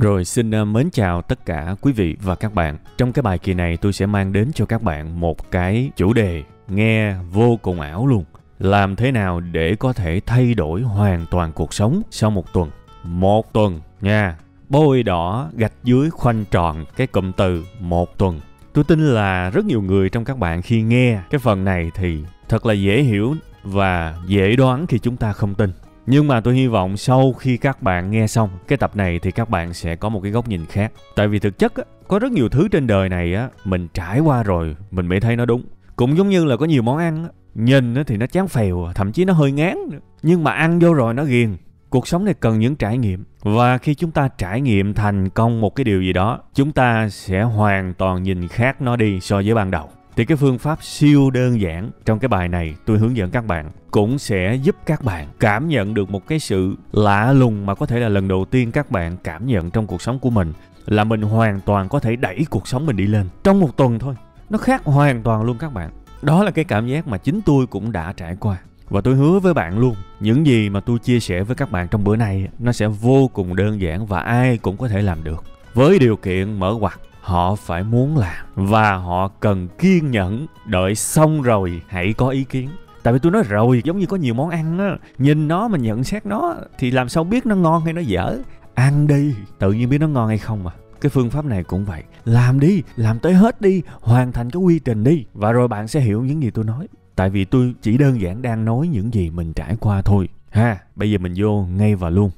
Rồi xin ờ, mến chào tất cả quý vị và các bạn. Trong cái bài kỳ này tôi sẽ mang đến cho các bạn một cái chủ đề nghe vô cùng ảo luôn. Làm thế nào để có thể thay đổi hoàn toàn cuộc sống sau một tuần? Một tuần nha. Bôi đỏ gạch dưới khoanh tròn cái cụm từ một tuần. Tôi tin là rất nhiều người trong các bạn khi nghe cái phần này thì thật là dễ hiểu và dễ đoán khi chúng ta không tin nhưng mà tôi hy vọng sau khi các bạn nghe xong cái tập này thì các bạn sẽ có một cái góc nhìn khác. Tại vì thực chất á, có rất nhiều thứ trên đời này á, mình trải qua rồi mình mới thấy nó đúng. Cũng giống như là có nhiều món ăn á, nhìn á thì nó chán phèo, thậm chí nó hơi ngán nữa. Nhưng mà ăn vô rồi nó ghiền. Cuộc sống này cần những trải nghiệm và khi chúng ta trải nghiệm thành công một cái điều gì đó, chúng ta sẽ hoàn toàn nhìn khác nó đi so với ban đầu thì cái phương pháp siêu đơn giản trong cái bài này tôi hướng dẫn các bạn cũng sẽ giúp các bạn cảm nhận được một cái sự lạ lùng mà có thể là lần đầu tiên các bạn cảm nhận trong cuộc sống của mình, là mình hoàn toàn có thể đẩy cuộc sống mình đi lên trong một tuần thôi. Nó khác hoàn toàn luôn các bạn. Đó là cái cảm giác mà chính tôi cũng đã trải qua. Và tôi hứa với bạn luôn, những gì mà tôi chia sẻ với các bạn trong bữa nay nó sẽ vô cùng đơn giản và ai cũng có thể làm được. Với điều kiện mở ngoặt họ phải muốn làm và họ cần kiên nhẫn. Đợi xong rồi, hãy có ý kiến. Tại vì tôi nói rồi, giống như có nhiều món ăn á, nhìn nó mà nhận xét nó thì làm sao biết nó ngon hay nó dở. Ăn đi, tự nhiên biết nó ngon hay không mà cái phương pháp này cũng vậy. Làm đi, làm tới hết đi, hoàn thành cái quy trình đi. Và rồi bạn sẽ hiểu những gì tôi nói. Tại vì tôi chỉ đơn giản đang nói những gì mình trải qua thôi. Ha, bây giờ mình vô ngay vào luôn.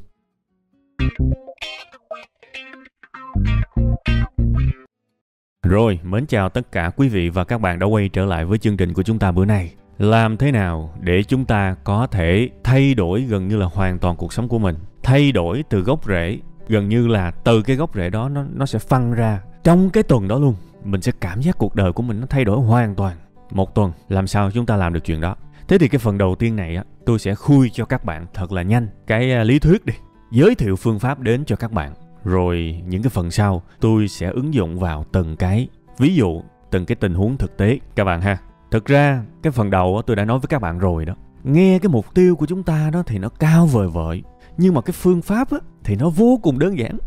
Rồi, mến chào tất cả quý vị và các bạn đã quay trở lại với chương trình của chúng ta bữa nay. Làm thế nào để chúng ta có thể thay đổi gần như là hoàn toàn cuộc sống của mình? Thay đổi từ gốc rễ, gần như là từ cái gốc rễ đó nó nó sẽ phân ra trong cái tuần đó luôn. Mình sẽ cảm giác cuộc đời của mình nó thay đổi hoàn toàn. Một tuần, làm sao chúng ta làm được chuyện đó? Thế thì cái phần đầu tiên này á, tôi sẽ khui cho các bạn thật là nhanh cái à, lý thuyết đi. Giới thiệu phương pháp đến cho các bạn rồi những cái phần sau tôi sẽ ứng dụng vào từng cái. Ví dụ từng cái tình huống thực tế các bạn ha. Thực ra cái phần đầu tôi đã nói với các bạn rồi đó. Nghe cái mục tiêu của chúng ta đó thì nó cao vời vợi nhưng mà cái phương pháp á, thì nó vô cùng đơn giản.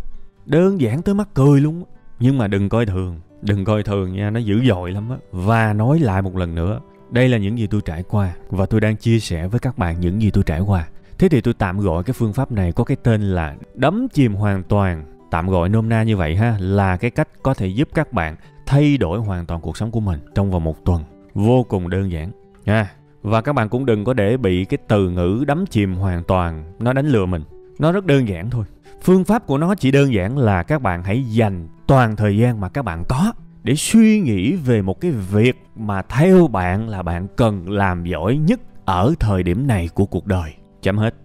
Đơn giản tới mắc cười luôn nhưng mà đừng coi thường đừng coi thường nha nó dữ dội lắm á. Và nói lại một lần nữa đây là những gì tôi trải qua và tôi đang chia sẻ với các bạn những gì tôi trải qua. Thế thì tôi tạm gọi cái phương pháp này có cái tên là đấm chìm hoàn toàn. Tạm gọi nôm na như vậy ha, là cái cách có thể giúp các bạn thay đổi hoàn toàn cuộc sống của mình trong vòng một tuần. Vô cùng đơn giản nha. Và các bạn cũng đừng có để bị cái từ ngữ đấm chìm hoàn toàn nó đánh lừa mình. Nó rất đơn giản thôi. Phương pháp của nó chỉ đơn giản là các bạn hãy dành toàn thời gian mà các bạn có để suy nghĩ về một cái việc mà theo bạn là bạn cần làm giỏi nhất ở thời điểm này của cuộc đời Chấm hết.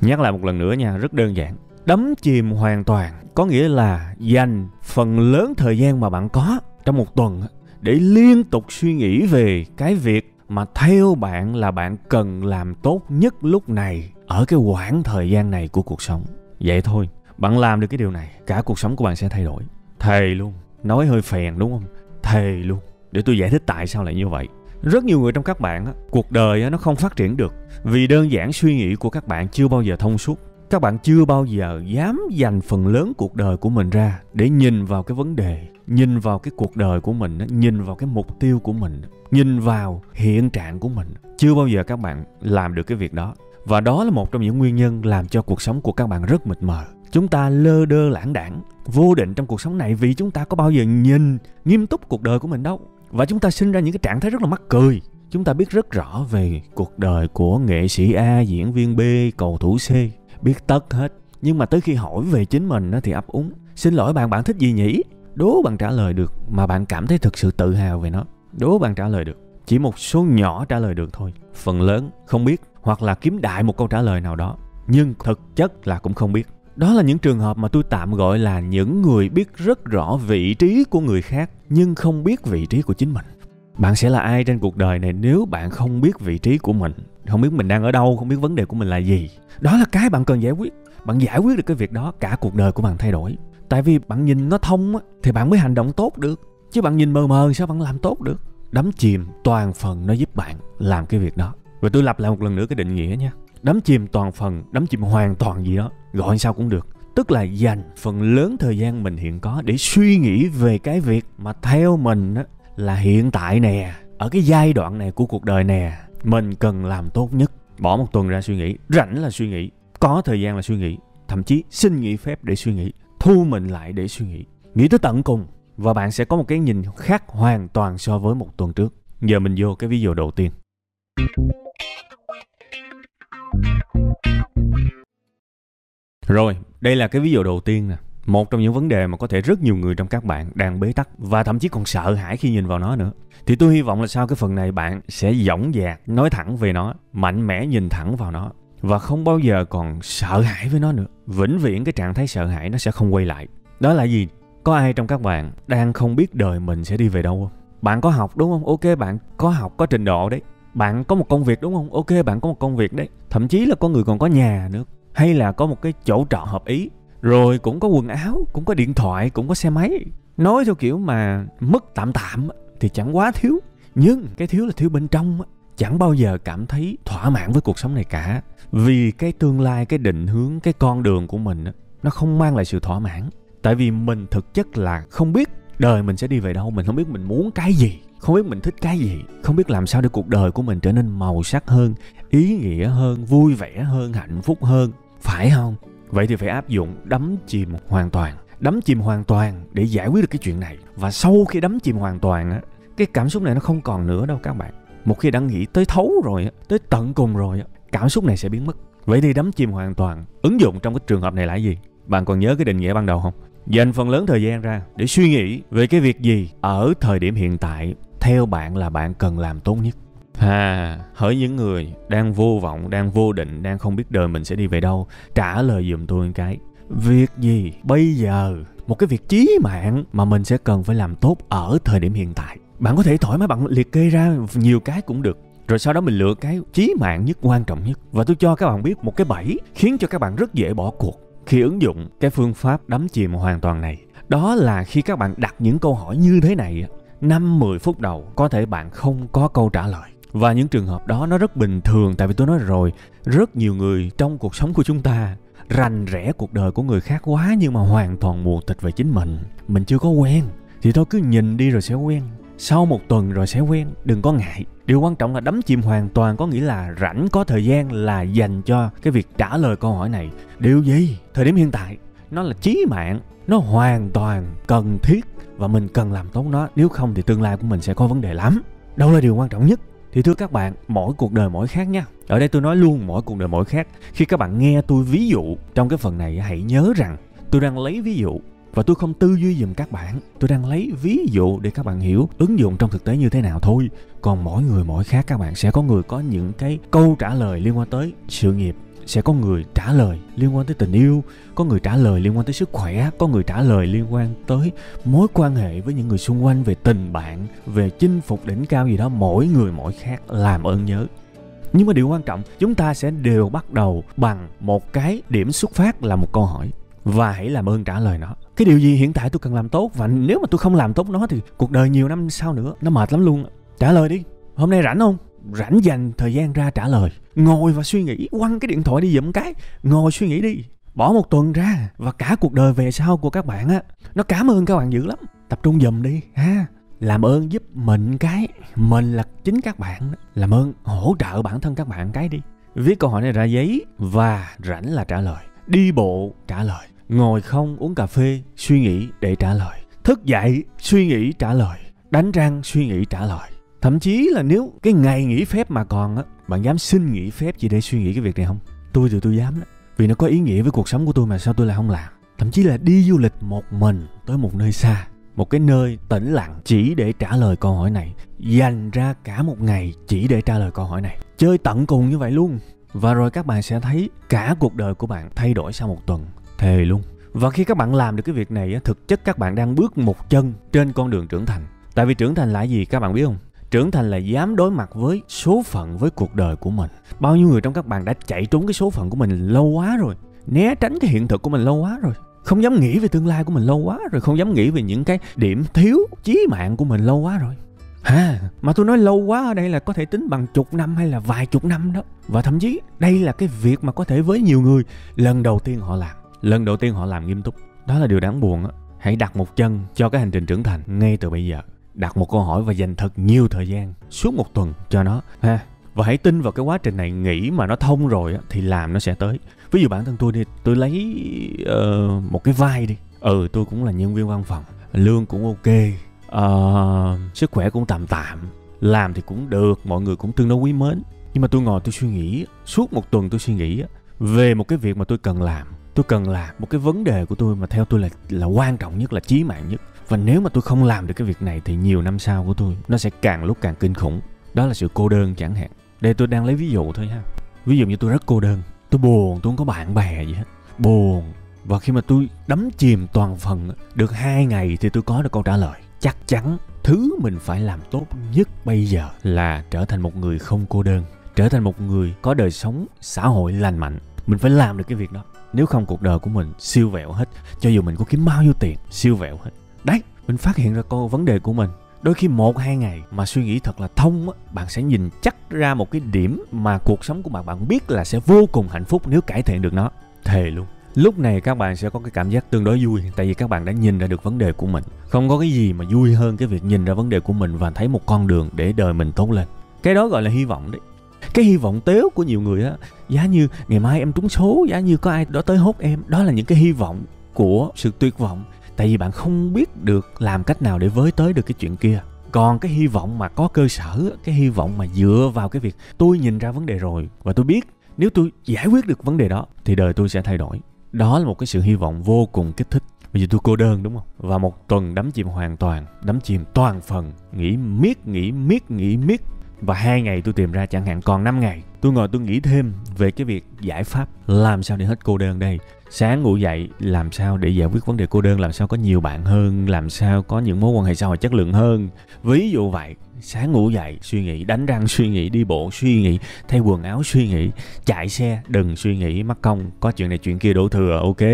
Nhắc lại một lần nữa nha, rất đơn giản. Đắm chìm hoàn toàn có nghĩa là dành phần lớn thời gian mà bạn có trong một tuần để liên tục suy nghĩ về cái việc mà theo bạn là bạn cần làm tốt nhất lúc này ở cái quãng thời gian này của cuộc sống. Vậy thôi, bạn làm được cái điều này, cả cuộc sống của bạn sẽ thay đổi. Thề luôn, nói hơi phèn đúng không? Thề luôn. Để tôi giải thích tại sao lại như vậy rất nhiều người trong các bạn cuộc đời nó không phát triển được vì đơn giản suy nghĩ của các bạn chưa bao giờ thông suốt. Các bạn chưa bao giờ dám dành phần lớn cuộc đời của mình ra để nhìn vào cái vấn đề, nhìn vào cái cuộc đời của mình nhìn vào cái mục tiêu của mình, nhìn vào hiện trạng của mình. Chưa bao giờ các bạn làm được cái việc đó. Và đó là một trong những nguyên nhân làm cho cuộc sống của các bạn rất mịt mờ. Chúng ta lơ đơ lãng đảng, vô định trong cuộc sống này vì chúng ta có bao giờ nhìn nghiêm túc cuộc đời của mình đâu và chúng ta sinh ra những cái trạng thái rất là mắc cười. Chúng ta biết rất rõ về cuộc đời của nghệ sĩ a, diễn viên b, cầu thủ c, biết tất hết. Nhưng mà tới khi hỏi về chính mình thì ấp úng. Xin lỗi bạn bạn thích gì nhỉ? Đố bạn trả lời được mà bạn cảm thấy thực sự tự hào về nó. Đố bạn trả lời được. Chỉ một số nhỏ trả lời được thôi. Phần lớn không biết hoặc là kiếm đại một câu trả lời nào đó. Nhưng thực chất là cũng không biết đó là những trường hợp mà tôi tạm gọi là những người biết rất rõ vị trí của người khác nhưng không biết vị trí của chính mình. Bạn sẽ là ai trên cuộc đời này nếu bạn không biết vị trí của mình? Không biết mình đang ở đâu không biết vấn đề của mình là gì? Đó là cái bạn cần giải quyết. Bạn giải quyết được cái việc đó cả cuộc đời của bạn thay đổi. Tại vì bạn nhìn nó thông á, thì bạn mới hành động tốt được. Chứ bạn nhìn mờ mờ sao bạn làm tốt được? Đắm chìm toàn phần nó giúp bạn làm cái việc đó. Và tôi lặp lại một lần nữa cái định nghĩa nha. Đắm chìm toàn phần đắm chìm hoàn toàn gì đó gọi sao cũng được. Tức là dành phần lớn thời gian mình hiện có để suy nghĩ về cái việc mà theo mình á, là hiện tại nè ở cái giai đoạn này của cuộc đời nè mình cần làm tốt nhất. Bỏ một tuần ra suy nghĩ rảnh là suy nghĩ có thời gian là suy nghĩ thậm chí xin nghỉ phép để suy nghĩ thu mình lại để suy nghĩ. Nghĩ tới tận cùng và bạn sẽ có một cái nhìn khác hoàn toàn so với một tuần trước. Giờ mình vô cái ví dụ đầu tiên. Rồi, đây là cái ví dụ đầu tiên nè. Một trong những vấn đề mà có thể rất nhiều người trong các bạn đang bế tắc và thậm chí còn sợ hãi khi nhìn vào nó nữa. Thì tôi hy vọng là sau cái phần này bạn sẽ dõng dạc, nói thẳng về nó, mạnh mẽ nhìn thẳng vào nó và không bao giờ còn sợ hãi với nó nữa. Vĩnh viễn cái trạng thái sợ hãi nó sẽ không quay lại. Đó là gì? Có ai trong các bạn đang không biết đời mình sẽ đi về đâu không? Bạn có học đúng không? Ok, bạn có học, có trình độ đấy. Bạn có một công việc đúng không? Ok, bạn có một công việc đấy. Thậm chí là có người còn có nhà nữa hay là có một cái chỗ trọ hợp ý. Rồi cũng có quần áo, cũng có điện thoại, cũng có xe máy. Nói theo kiểu mà mất tạm tạm thì chẳng quá thiếu. Nhưng cái thiếu là thiếu bên trong chẳng bao giờ cảm thấy thỏa mãn với cuộc sống này cả. Vì cái tương lai, cái định hướng, cái con đường của mình nó không mang lại sự thỏa mãn. Tại vì mình thực chất là không biết đời mình sẽ đi về đâu, mình không biết mình muốn cái gì không biết mình thích cái gì, không biết làm sao để cuộc đời của mình trở nên màu sắc hơn, ý nghĩa hơn, vui vẻ hơn, hạnh phúc hơn. Phải không? Vậy thì phải áp dụng đắm chìm hoàn toàn. Đắm chìm hoàn toàn để giải quyết được cái chuyện này. Và sau khi đắm chìm hoàn toàn á, cái cảm xúc này nó không còn nữa đâu các bạn. Một khi đã nghĩ tới thấu rồi tới tận cùng rồi cảm xúc này sẽ biến mất. Vậy thì đắm chìm hoàn toàn, ứng dụng trong cái trường hợp này là gì? Bạn còn nhớ cái định nghĩa ban đầu không? Dành phần lớn thời gian ra để suy nghĩ về cái việc gì ở thời điểm hiện tại theo bạn là bạn cần làm tốt nhất À, hỡi những người đang vô vọng, đang vô định, đang không biết đời mình sẽ đi về đâu, trả lời giùm tôi một cái. Việc gì bây giờ, một cái việc chí mạng mà mình sẽ cần phải làm tốt ở thời điểm hiện tại. Bạn có thể thoải mái bạn liệt kê ra nhiều cái cũng được. Rồi sau đó mình lựa cái chí mạng nhất, quan trọng nhất. Và tôi cho các bạn biết một cái bẫy khiến cho các bạn rất dễ bỏ cuộc khi ứng dụng cái phương pháp đắm chìm hoàn toàn này. Đó là khi các bạn đặt những câu hỏi như thế này, 5-10 phút đầu, có thể bạn không có câu trả lời. Và những trường hợp đó nó rất bình thường, tại vì tôi nói rồi, rất nhiều người trong cuộc sống của chúng ta rành rẽ cuộc đời của người khác quá nhưng mà hoàn toàn mù tịch về chính mình. Mình chưa có quen, thì thôi cứ nhìn đi rồi sẽ quen. Sau một tuần rồi sẽ quen, đừng có ngại. Điều quan trọng là đắm chìm hoàn toàn có nghĩa là rảnh có thời gian là dành cho cái việc trả lời câu hỏi này. Điều gì? Thời điểm hiện tại nó là chí mạng. Nó hoàn toàn cần thiết và mình cần làm tốt nó. Nếu không thì tương lai của mình sẽ có vấn đề lắm. Đâu là điều quan trọng nhất? Thì thưa các bạn, mỗi cuộc đời mỗi khác nha. Ở đây tôi nói luôn, mỗi cuộc đời mỗi khác. Khi các bạn nghe tôi ví dụ, trong cái phần này hãy nhớ rằng tôi đang lấy ví dụ và tôi không tư duy giùm các bạn. Tôi đang lấy ví dụ để các bạn hiểu ứng dụng trong thực tế như thế nào thôi. Còn mỗi người mỗi khác các bạn sẽ có người có những cái câu trả lời liên quan tới sự nghiệp sẽ có người trả lời liên quan tới tình yêu, có người trả lời liên quan tới sức khỏe, có người trả lời liên quan tới mối quan hệ với những người xung quanh về tình bạn, về chinh phục đỉnh cao gì đó, mỗi người mỗi khác, làm ơn nhớ. Nhưng mà điều quan trọng, chúng ta sẽ đều bắt đầu bằng một cái điểm xuất phát là một câu hỏi, và hãy làm ơn trả lời nó. Cái điều gì hiện tại tôi cần làm tốt, và nếu mà tôi không làm tốt nó thì cuộc đời nhiều năm sau nữa, nó mệt lắm luôn. Trả lời đi, hôm nay rảnh không? Rảnh dành thời gian ra trả lời. Ngồi và suy nghĩ, quăng cái điện thoại đi dụm cái. Ngồi suy nghĩ đi. Bỏ một tuần ra và cả cuộc đời về sau của các bạn á, nó cảm ơn các bạn dữ lắm. Tập trung giùm đi, ha. Làm ơn giúp mình cái, mình là chính các bạn làm ơn hỗ trợ bản thân các bạn cái đi. Viết câu hỏi này ra giấy và rảnh là trả lời. Đi bộ, trả lời. Ngồi không, uống cà phê, suy nghĩ để trả lời. Thức dậy, suy nghĩ trả lời. Đánh răng, suy nghĩ trả lời thậm chí là nếu cái ngày nghỉ phép mà còn á, bạn dám xin nghỉ phép chỉ để suy nghĩ cái việc này không? Tôi thì tôi dám đó, vì nó có ý nghĩa với cuộc sống của tôi mà sao tôi lại không làm? Thậm chí là đi du lịch một mình tới một nơi xa, một cái nơi tĩnh lặng chỉ để trả lời câu hỏi này, dành ra cả một ngày chỉ để trả lời câu hỏi này. Chơi tận cùng như vậy luôn. Và rồi các bạn sẽ thấy cả cuộc đời của bạn thay đổi sau một tuần. Thề luôn. Và khi các bạn làm được cái việc này thực chất các bạn đang bước một chân trên con đường trưởng thành. Tại vì trưởng thành là gì các bạn biết không? Trưởng thành là dám đối mặt với số phận với cuộc đời của mình. Bao nhiêu người trong các bạn đã chạy trốn cái số phận của mình lâu quá rồi né tránh cái hiện thực của mình lâu quá rồi không dám nghĩ về tương lai của mình lâu quá rồi không dám nghĩ về những cái điểm thiếu chí mạng của mình lâu quá rồi. Ha, mà tôi nói lâu quá ở đây là có thể tính bằng chục năm hay là vài chục năm đó. Và thậm chí đây là cái việc mà có thể với nhiều người lần đầu tiên họ làm. lần đầu tiên họ làm nghiêm túc. Đó là điều đáng buồn á. Hãy đặt một chân cho cái hành trình trưởng thành ngay từ bây giờ đặt một câu hỏi và dành thật nhiều thời gian suốt một tuần cho nó ha. Và hãy tin vào cái quá trình này nghĩ mà nó thông rồi á, thì làm nó sẽ tới. Ví dụ bản thân tôi đi tôi lấy uh, một cái vai đi. Ừ tôi cũng là nhân viên văn phòng lương cũng ok uh, sức khỏe cũng tạm tạm làm thì cũng được mọi người cũng tương đối quý mến. Nhưng mà tôi ngồi tôi suy nghĩ suốt một tuần tôi suy nghĩ về một cái việc mà tôi cần làm. Tôi cần làm một cái vấn đề của tôi mà theo tôi là là quan trọng nhất là chí mạng nhất và nếu mà tôi không làm được cái việc này thì nhiều năm sau của tôi, nó sẽ càng lúc càng kinh khủng. Đó là sự cô đơn chẳng hạn. Đây, tôi đang lấy ví dụ thôi ha. Ví dụ như tôi rất cô đơn, tôi buồn, tôi không có bạn bè gì hết. Buồn. Và khi mà tôi đắm chìm toàn phần, được hai ngày thì tôi có được câu trả lời. Chắc chắn thứ mình phải làm tốt nhất bây giờ là trở thành một người không cô đơn, trở thành một người có đời sống, xã hội lành mạnh. Mình phải làm được cái việc đó. Nếu không, cuộc đời của mình siêu vẹo hết. Cho dù mình có kiếm bao nhiêu tiền, siêu vẹo hết đấy, mình phát hiện ra câu vấn đề của mình. Đôi khi một, hai ngày mà suy nghĩ thật là thông á, bạn sẽ nhìn chắc ra một cái điểm mà cuộc sống của bạn bạn biết là sẽ vô cùng hạnh phúc nếu cải thiện được nó. Thề luôn. Lúc này các bạn sẽ có cái cảm giác tương đối vui, tại vì các bạn đã nhìn ra được vấn đề của mình. Không có cái gì mà vui hơn cái việc nhìn ra vấn đề của mình và thấy một con đường để đời mình tốt lên. Cái đó gọi là hy vọng đấy. Cái hy vọng tếu của nhiều người á, giá như ngày mai em trúng số, giá như có ai đó tới hốt em, đó là những cái hy vọng của sự tuyệt vọng tại vì bạn không biết được làm cách nào để với tới được cái chuyện kia. Còn cái hy vọng mà có cơ sở, cái hy vọng mà dựa vào cái việc tôi nhìn ra vấn đề rồi và tôi biết nếu tôi giải quyết được vấn đề đó thì đời tôi sẽ thay đổi. Đó là một cái sự hy vọng vô cùng kích thích. Bây giờ tôi cô đơn, đúng không? Và một tuần đắm chìm hoàn toàn, đắm chìm toàn phần, nghĩ miết nghĩ miết nghĩ miết. Và hai ngày tôi tìm ra chẳng hạn, còn 5 ngày, tôi ngồi tôi nghĩ thêm về cái việc giải pháp làm sao để hết cô đơn đây sáng ngủ dậy, làm sao để giải quyết vấn đề cô đơn? Làm sao có nhiều bạn hơn? Làm sao có những mối quan hệ xã hội chất lượng hơn? Ví dụ vậy, sáng ngủ dậy, suy nghĩ, đánh răng suy nghĩ, đi bộ suy nghĩ, thay quần áo suy nghĩ, chạy xe, đừng suy nghĩ, mắc công, có chuyện này chuyện kia đổ thừa, ok?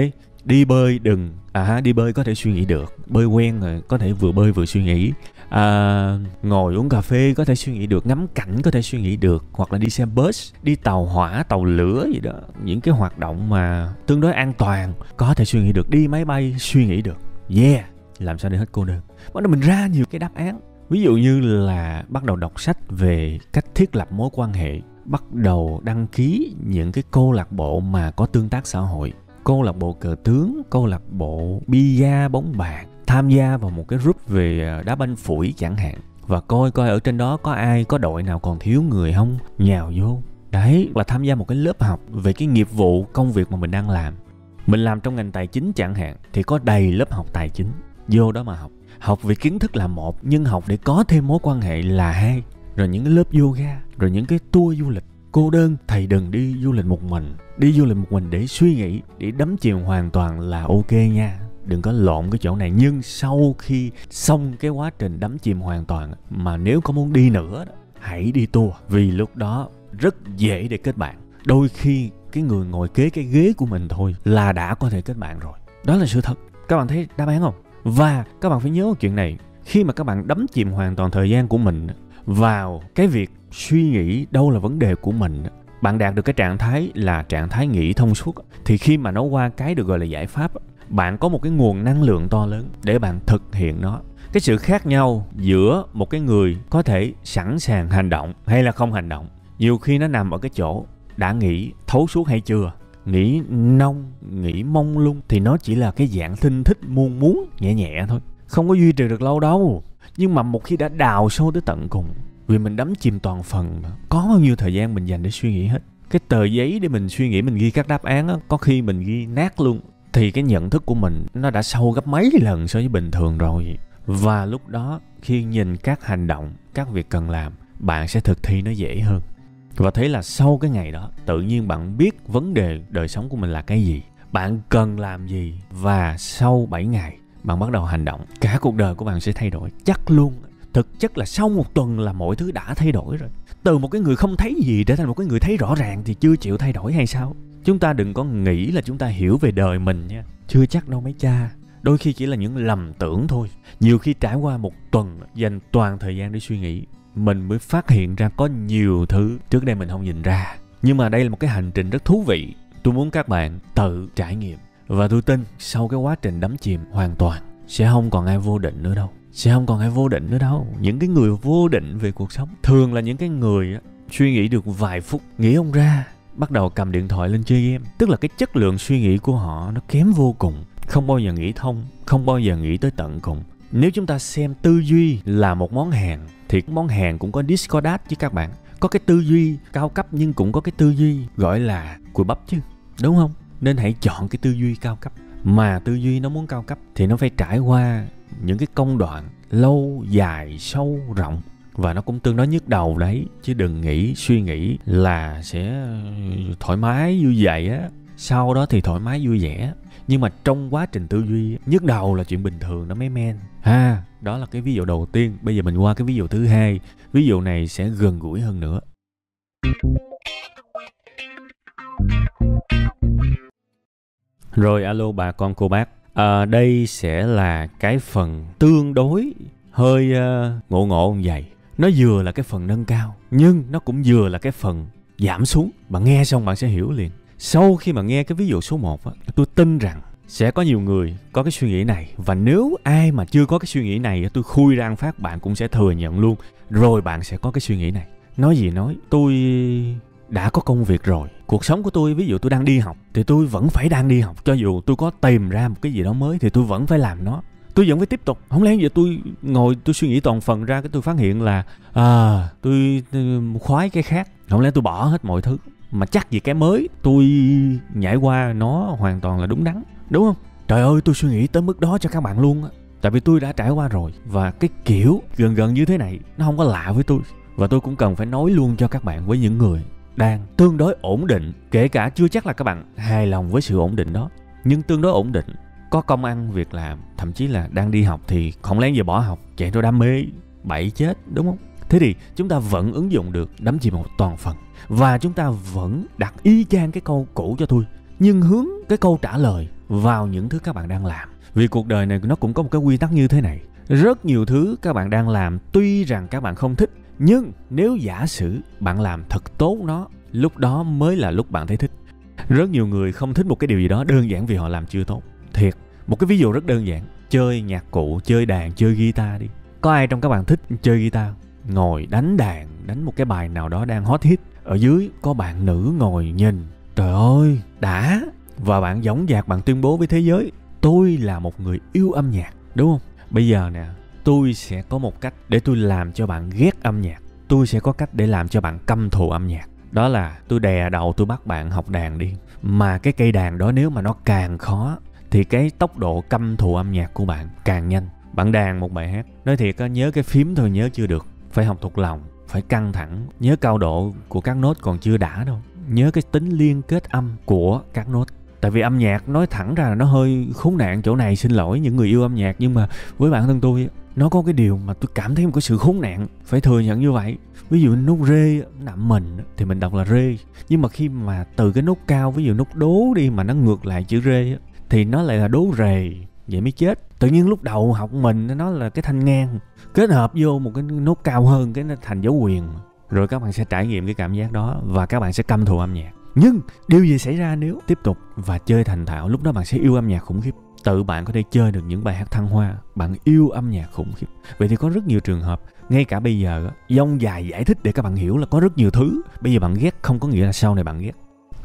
Đi bơi đừng à đi bơi có thể suy nghĩ được, bơi quen rồi, có thể vừa bơi vừa suy nghĩ à, ngồi uống cà phê có thể suy nghĩ được ngắm cảnh có thể suy nghĩ được hoặc là đi xe bus đi tàu hỏa tàu lửa gì đó. Những cái hoạt động mà tương đối an toàn có thể suy nghĩ được đi máy bay suy nghĩ được. Yeah làm sao để hết cô đơn? Bắt đầu mình ra nhiều cái đáp án. Ví dụ như là bắt đầu đọc sách về cách thiết lập mối quan hệ bắt đầu đăng ký những cái câu lạc bộ mà có tương tác xã hội. Câu lạc bộ cờ tướng câu lạc bộ bia bóng bàn tham gia vào một cái group về à, đá banh phủi chẳng hạn. Và coi coi ở trên đó có ai, có đội nào còn thiếu người không? Nhào vô. Đấy và tham gia một cái lớp học về cái nghiệp vụ, công việc mà mình đang làm. Mình làm trong ngành tài chính chẳng hạn, thì có đầy lớp học tài chính. Vô đó mà học. Học về kiến thức là một, nhưng học để có thêm mối quan hệ là hai. Rồi những cái lớp yoga, rồi những cái tour du lịch. Cô đơn, thầy đừng đi du lịch một mình. Đi du lịch một mình để suy nghĩ, để đắm chìm hoàn toàn là ok nha đừng có lộn cái chỗ này. Nhưng sau khi xong cái quá trình đắm chìm hoàn toàn mà nếu có muốn đi nữa hãy đi tour. Vì lúc đó rất dễ để kết bạn. Đôi khi cái người ngồi kế cái ghế của mình thôi là đã có thể kết bạn rồi. Đó là sự thật. Các bạn thấy đáp án không? Và các bạn phải nhớ chuyện này. Khi mà các bạn đắm chìm hoàn toàn thời gian của mình vào cái việc suy nghĩ đâu là vấn đề của mình, bạn đạt được cái trạng thái là trạng thái nghĩ thông suốt. Thì khi mà nó qua cái được gọi là giải pháp bạn có một cái nguồn năng lượng to lớn để bạn thực hiện nó. Cái sự khác nhau giữa một cái người có thể sẵn sàng hành động hay là không hành động, nhiều khi nó nằm ở cái chỗ đã nghĩ thấu suốt hay chưa, nghĩ nông, nghĩ mông lung, thì nó chỉ là cái dạng thinh thích muôn muốn nhẹ nhẹ thôi, không có duy trì được lâu đâu. Nhưng mà một khi đã đào sâu tới tận cùng, vì mình đắm chìm toàn phần mà, có bao nhiêu thời gian mình dành để suy nghĩ hết? Cái tờ giấy để mình suy nghĩ, mình ghi các đáp án á, có khi mình ghi nát luôn thì cái nhận thức của mình nó đã sâu gấp mấy lần so với bình thường rồi. Và lúc đó, khi nhìn các hành động, các việc cần làm, bạn sẽ thực thi nó dễ hơn. Và thế là sau cái ngày đó, tự nhiên bạn biết vấn đề đời sống của mình là cái gì, bạn cần làm gì, và sau 7 ngày, bạn bắt đầu hành động, cả cuộc đời của bạn sẽ thay đổi. Chắc luôn, thực chất là sau một tuần là mọi thứ đã thay đổi rồi. Từ một cái người không thấy gì trở thành một cái người thấy rõ ràng thì chưa chịu thay đổi hay sao? Chúng ta đừng có nghĩ là chúng ta hiểu về đời mình nha. Chưa chắc đâu mấy cha. Đôi khi chỉ là những lầm tưởng thôi. Nhiều khi trải qua một tuần dành toàn thời gian để suy nghĩ, mình mới phát hiện ra có nhiều thứ trước đây mình không nhìn ra. Nhưng mà đây là một cái hành trình rất thú vị. Tôi muốn các bạn tự trải nghiệm. Và tôi tin sau cái quá trình đắm chìm hoàn toàn, sẽ không còn ai vô định nữa đâu. Sẽ không còn ai vô định nữa đâu. Những cái người vô định về cuộc sống thường là những cái người suy nghĩ được vài phút, nghĩ không ra bắt đầu cầm điện thoại lên chơi game. Tức là cái chất lượng suy nghĩ của họ nó kém vô cùng. Không bao giờ nghĩ thông, không bao giờ nghĩ tới tận cùng. Nếu chúng ta xem tư duy là một món hàng, thì món hàng cũng có discordant chứ các bạn. Có cái tư duy cao cấp nhưng cũng có cái tư duy gọi là cùi bắp chứ, đúng không? Nên hãy chọn cái tư duy cao cấp. Mà tư duy nó muốn cao cấp thì nó phải trải qua những cái công đoạn lâu, dài, sâu, rộng và nó cũng tương đối nhức đầu đấy chứ đừng nghĩ suy nghĩ là sẽ thoải mái vui vẻ á. Sau đó thì thoải mái vui vẻ. Nhưng mà trong quá trình tư duy nhức đầu là chuyện bình thường đó mấy men. Ha. Đó là cái ví dụ đầu tiên. Bây giờ mình qua cái ví dụ thứ hai. Ví dụ này sẽ gần gũi hơn nữa. Rồi alo bà con cô bác. À, đây sẽ là cái phần tương đối hơi uh, ngộ ngộ vậy nó vừa là cái phần nâng cao nhưng nó cũng vừa là cái phần giảm xuống. Bạn nghe xong bạn sẽ hiểu liền. Sau khi mà nghe cái ví dụ số 1 á, tôi tin rằng sẽ có nhiều người có cái suy nghĩ này. Và nếu ai mà chưa có cái suy nghĩ này tôi khui ra ăn phát bạn cũng sẽ thừa nhận luôn. Rồi bạn sẽ có cái suy nghĩ này. Nói gì nói tôi đã có công việc rồi. Cuộc sống của tôi ví dụ tôi đang đi học thì tôi vẫn phải đang đi học. Cho dù tôi có tìm ra một cái gì đó mới thì tôi vẫn phải làm nó tôi vẫn phải tiếp tục. Không lẽ giờ tôi ngồi tôi suy nghĩ toàn phần ra cái tôi phát hiện là à tôi, tôi khoái cái khác. Không lẽ tôi bỏ hết mọi thứ? Mà chắc gì cái mới tôi nhảy qua nó hoàn toàn là đúng đắn. Đúng không? Trời ơi tôi suy nghĩ tới mức đó cho các bạn luôn á. Tại vì tôi đã trải qua rồi. Và cái kiểu gần gần như thế này nó không có lạ với tôi. Và tôi cũng cần phải nói luôn cho các bạn với những người đang tương đối ổn định kể cả chưa chắc là các bạn hài lòng với sự ổn định đó. Nhưng tương đối ổn định có công ăn việc làm, thậm chí là đang đi học thì không lẽ giờ bỏ học, chạy theo đam mê bậy chết, đúng không? Thế thì chúng ta vẫn ứng dụng được đắm chìm một toàn phần và chúng ta vẫn đặt y chang cái câu cũ cho tôi nhưng hướng cái câu trả lời vào những thứ các bạn đang làm. Vì cuộc đời này nó cũng có một cái quy tắc như thế này, rất nhiều thứ các bạn đang làm tuy rằng các bạn không thích, nhưng nếu giả sử bạn làm thật tốt nó, lúc đó mới là lúc bạn thấy thích. Rất nhiều người không thích một cái điều gì đó, đơn giản vì họ làm chưa tốt. Thiệt một cái ví dụ rất đơn giản. Chơi nhạc cụ, chơi đàn, chơi guitar đi. Có ai trong các bạn thích chơi guitar ngồi đánh đàn, đánh một cái bài nào đó đang hot hit. Ở dưới có bạn nữ ngồi nhìn. Trời ơi, đã. Và bạn giống dạc bạn tuyên bố với thế giới, tôi là một người yêu âm nhạc. Đúng không? Bây giờ nè, tôi sẽ có một cách để tôi làm cho bạn ghét âm nhạc. Tôi sẽ có cách để làm cho bạn căm thù âm nhạc. Đó là tôi đè đầu tôi bắt bạn học đàn đi. Mà cái cây đàn đó nếu mà nó càng khó thì cái tốc độ căm thù âm nhạc của bạn càng nhanh. Bạn đàn một bài hát, nói thiệt á, nhớ cái phím thôi nhớ chưa được. Phải học thuộc lòng, phải căng thẳng, nhớ cao độ của các nốt còn chưa đã đâu. Nhớ cái tính liên kết âm của các nốt. Tại vì âm nhạc nói thẳng ra là nó hơi khốn nạn chỗ này, xin lỗi những người yêu âm nhạc, nhưng mà với bản thân tôi nó có cái điều mà tôi cảm thấy một cái sự khốn nạn, phải thừa nhận như vậy. Ví dụ nốt rê nặng mình thì mình đọc là rê. Nhưng mà khi mà từ cái nốt cao, ví dụ nốt đố đi mà nó ngược lại chữ rê thì nó lại là đố rề. Vậy mới chết. Tự nhiên lúc đầu học mình, nó là cái thanh ngang, kết hợp vô một cái nốt cao hơn, cái nó thành dấu quyền. Rồi các bạn sẽ trải nghiệm cái cảm giác đó và các bạn sẽ căm thù âm nhạc. Nhưng, điều gì xảy ra nếu tiếp tục và chơi thành thạo, lúc đó bạn sẽ yêu âm nhạc khủng khiếp. Tự bạn có thể chơi được những bài hát thăng hoa, bạn yêu âm nhạc khủng khiếp. Vậy thì có rất nhiều trường hợp, ngay cả bây giờ dông dài giải thích để các bạn hiểu là có rất nhiều thứ. Bây giờ bạn ghét không có nghĩa là sau này bạn ghét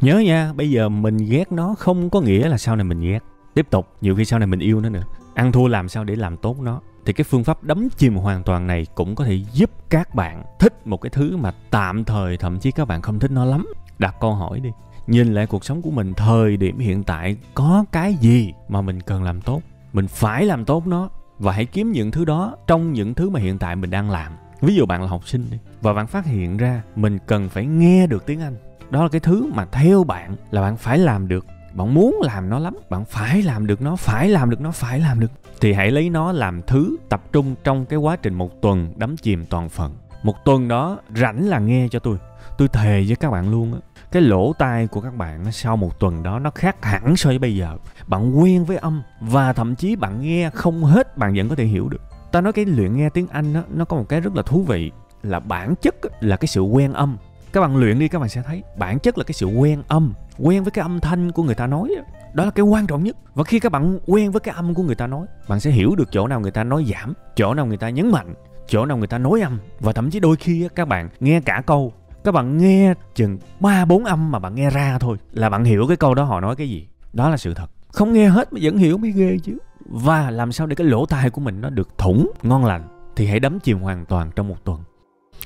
nhớ nha, bây giờ mình ghét nó không có nghĩa là sau này mình ghét. Tiếp tục, nhiều khi sau này mình yêu nó nữa. Ăn thua làm sao để làm tốt nó? Thì cái phương pháp đấm chìm hoàn toàn này cũng có thể giúp các bạn thích một cái thứ mà tạm thời thậm chí các bạn không thích nó lắm. Đặt câu hỏi đi. Nhìn lại cuộc sống của mình, thời điểm hiện tại, có cái gì mà mình cần làm tốt? Mình phải làm tốt nó. Và hãy kiếm những thứ đó trong những thứ mà hiện tại mình đang làm. Ví dụ bạn là học sinh đi, và bạn phát hiện ra mình cần phải nghe được tiếng anh đó là cái thứ mà theo bạn là bạn phải làm được. Bạn muốn làm nó lắm bạn phải làm được nó phải làm được nó phải làm được. Thì hãy lấy nó làm thứ tập trung trong cái quá trình một tuần đắm chìm toàn phần. Một tuần đó rảnh là nghe cho tôi. Tôi thề với các bạn luôn á cái lỗ tai của các bạn sau một tuần đó nó khác hẳn so với bây giờ. Bạn quen với âm và thậm chí bạn nghe không hết bạn vẫn có thể hiểu được. Ta nói cái luyện nghe tiếng anh đó, nó có một cái rất là thú vị là bản chất là cái sự quen âm các bạn luyện đi, các bạn sẽ thấy bản chất là cái sự quen âm, quen với cái âm thanh của người ta nói đó là cái quan trọng nhất. Và khi các bạn quen với cái âm của người ta nói, bạn sẽ hiểu được chỗ nào người ta nói giảm, chỗ nào người ta nhấn mạnh, chỗ nào người ta nói âm. Và thậm chí đôi khi các bạn nghe cả câu, các bạn nghe chừng ba, bốn âm mà bạn nghe ra thôi là bạn hiểu cái câu đó họ nói cái gì. Đó là sự thật. Không nghe hết mà vẫn hiểu, mới ghê chứ. Và làm sao để cái lỗ tai của mình nó được thủng, ngon lành, thì hãy đắm chìm hoàn toàn trong một tuần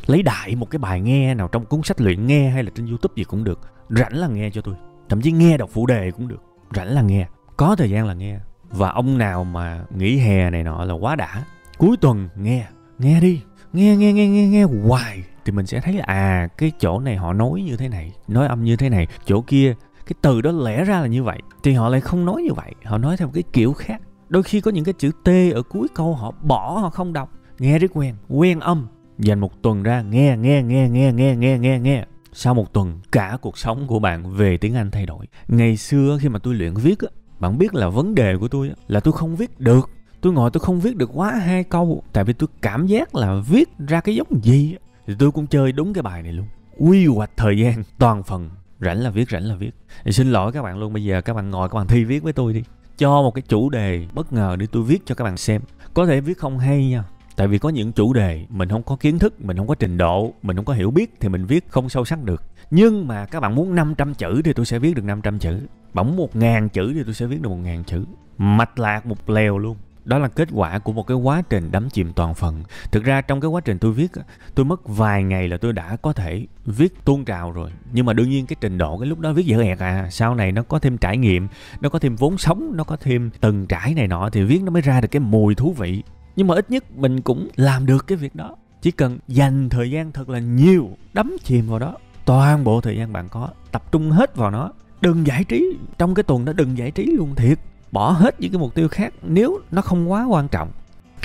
lấy đại một cái bài nghe nào trong cuốn sách luyện nghe hay là trên youtube gì cũng được. Rảnh là nghe cho tôi. Thậm chí nghe đọc phụ đề cũng được. Rảnh là nghe. Có thời gian là nghe. Và ông nào mà nghỉ hè này nọ là quá đã. Cuối tuần nghe. Nghe đi. Nghe nghe nghe nghe nghe hoài. Thì mình sẽ thấy là à cái chỗ này họ nói như thế này, nói âm như thế này. Chỗ kia, cái từ đó lẽ ra là như vậy. Thì họ lại không nói như vậy. Họ nói theo một cái kiểu khác. Đôi khi có những cái chữ t ở cuối câu họ bỏ, họ không đọc. Nghe rất quen. Quen âm dành một tuần ra nghe nghe nghe nghe nghe nghe nghe nghe. Sau một tuần, cả cuộc sống của bạn về tiếng anh thay đổi. Ngày xưa khi mà tôi luyện viết á, bạn biết là vấn đề của tôi là tôi không viết được. Tôi ngồi tôi không viết được quá hai câu, tại vì tôi cảm giác là viết ra cái giống gì thì tôi cũng chơi đúng cái bài này luôn. Quy hoạch thời gian, toàn phần. Rảnh là viết, rảnh là viết. Thì xin lỗi các bạn luôn, bây giờ các bạn ngồi, các bạn thi viết với tôi đi. Cho một cái chủ đề bất ngờ để tôi viết cho các bạn xem. Có thể viết không hay nha tại vì có những chủ đề mình không có kiến thức, mình không có trình độ, mình không có hiểu biết thì mình viết không sâu sắc được. Nhưng mà các bạn muốn 500 chữ thì tôi sẽ viết được 500 chữ. Bạn muốn 1.000 chữ thì tôi sẽ viết được 1.000 chữ. Mạch lạc một lèo luôn. Đó là kết quả của một cái quá trình đắm chìm toàn phần. Thực ra trong cái quá trình tôi viết tôi mất vài ngày là tôi đã có thể viết tuôn trào rồi. Nhưng mà đương nhiên cái trình độ, cái lúc đó viết dở ẹt à. Sau này nó có thêm trải nghiệm, nó có thêm vốn sống, nó có thêm từng trải này nọ thì viết nó mới ra được cái mùi thú vị nhưng mà ít nhất mình cũng làm được cái việc đó. Chỉ cần dành thời gian thật là nhiều đắm chìm vào đó. Toàn bộ thời gian bạn có, tập trung hết vào nó. Đừng giải trí. Trong cái tuần đó đừng giải trí luôn, thiệt. Bỏ hết những cái mục tiêu khác nếu nó không quá quan trọng.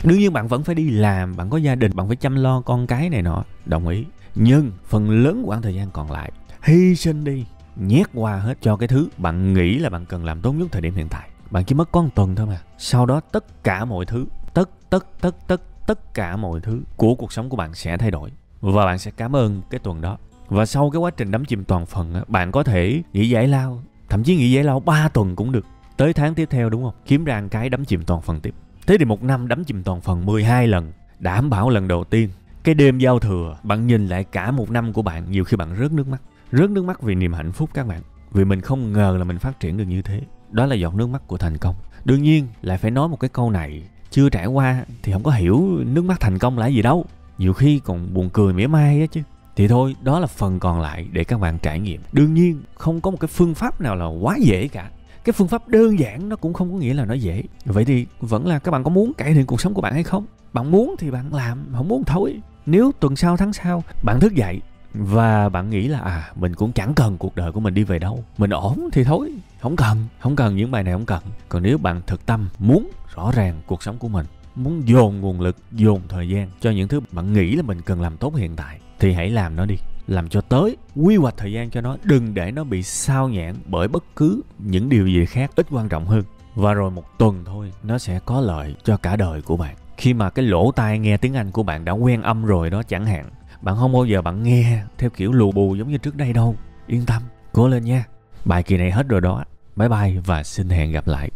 Đương nhiên bạn vẫn phải đi làm, bạn có gia đình, bạn phải chăm lo con cái này nọ, đồng ý. Nhưng phần lớn quãng thời gian còn lại, hy sinh đi, nhét qua hết cho cái thứ bạn nghĩ là bạn cần làm tốt nhất thời điểm hiện tại. Bạn chỉ mất có một tuần thôi mà. Sau đó tất cả mọi thứ tất tất tất tất tất cả mọi thứ của cuộc sống của bạn sẽ thay đổi. Và bạn sẽ cảm ơn cái tuần đó. Và sau cái quá trình đắm chìm toàn phần bạn có thể nghỉ giải lao, thậm chí nghỉ giải lao 3 tuần cũng được. Tới tháng tiếp theo đúng không? Kiếm ra cái đắm chìm toàn phần tiếp. Thế thì một năm đắm chìm toàn phần 12 lần, đảm bảo lần đầu tiên. Cái đêm giao thừa, bạn nhìn lại cả một năm của bạn, nhiều khi bạn rớt nước mắt. Rớt nước mắt vì niềm hạnh phúc các bạn. Vì mình không ngờ là mình phát triển được như thế. Đó là giọt nước mắt của thành công. Đương nhiên, lại phải nói một cái câu này chưa trải qua thì không có hiểu nước mắt thành công là gì đâu. Nhiều khi còn buồn cười mỉa mai á chứ. Thì thôi, đó là phần còn lại để các bạn trải nghiệm. Đương nhiên, không có một cái phương pháp nào là quá dễ cả. Cái phương pháp đơn giản nó cũng không có nghĩa là nó dễ. Vậy thì vẫn là các bạn có muốn cải thiện cuộc sống của bạn hay không? Bạn muốn thì bạn làm, không muốn thôi. Nếu tuần sau, tháng sau bạn thức dậy và bạn nghĩ là à mình cũng chẳng cần cuộc đời của mình đi về đâu. Mình ổn thì thôi, không cần không cần, những bài này không cần. Còn nếu bạn thực tâm muốn rõ ràng cuộc sống của mình muốn dồn nguồn lực, dồn thời gian cho những thứ bạn nghĩ là mình cần làm tốt hiện tại thì hãy làm nó đi. Làm cho tới, quy hoạch thời gian cho nó, đừng để nó bị sao nhãn bởi bất cứ những điều gì khác ít quan trọng hơn. Và rồi một tuần thôi, nó sẽ có lợi cho cả đời của bạn. Khi mà cái lỗ tai nghe tiếng anh của bạn đã quen âm rồi đó chẳng hạn, bạn không bao giờ bạn nghe theo kiểu lù bù giống như trước đây đâu. Yên tâm, cố lên nha. Bài kỳ này hết rồi đó. Bye bye và xin hẹn gặp lại.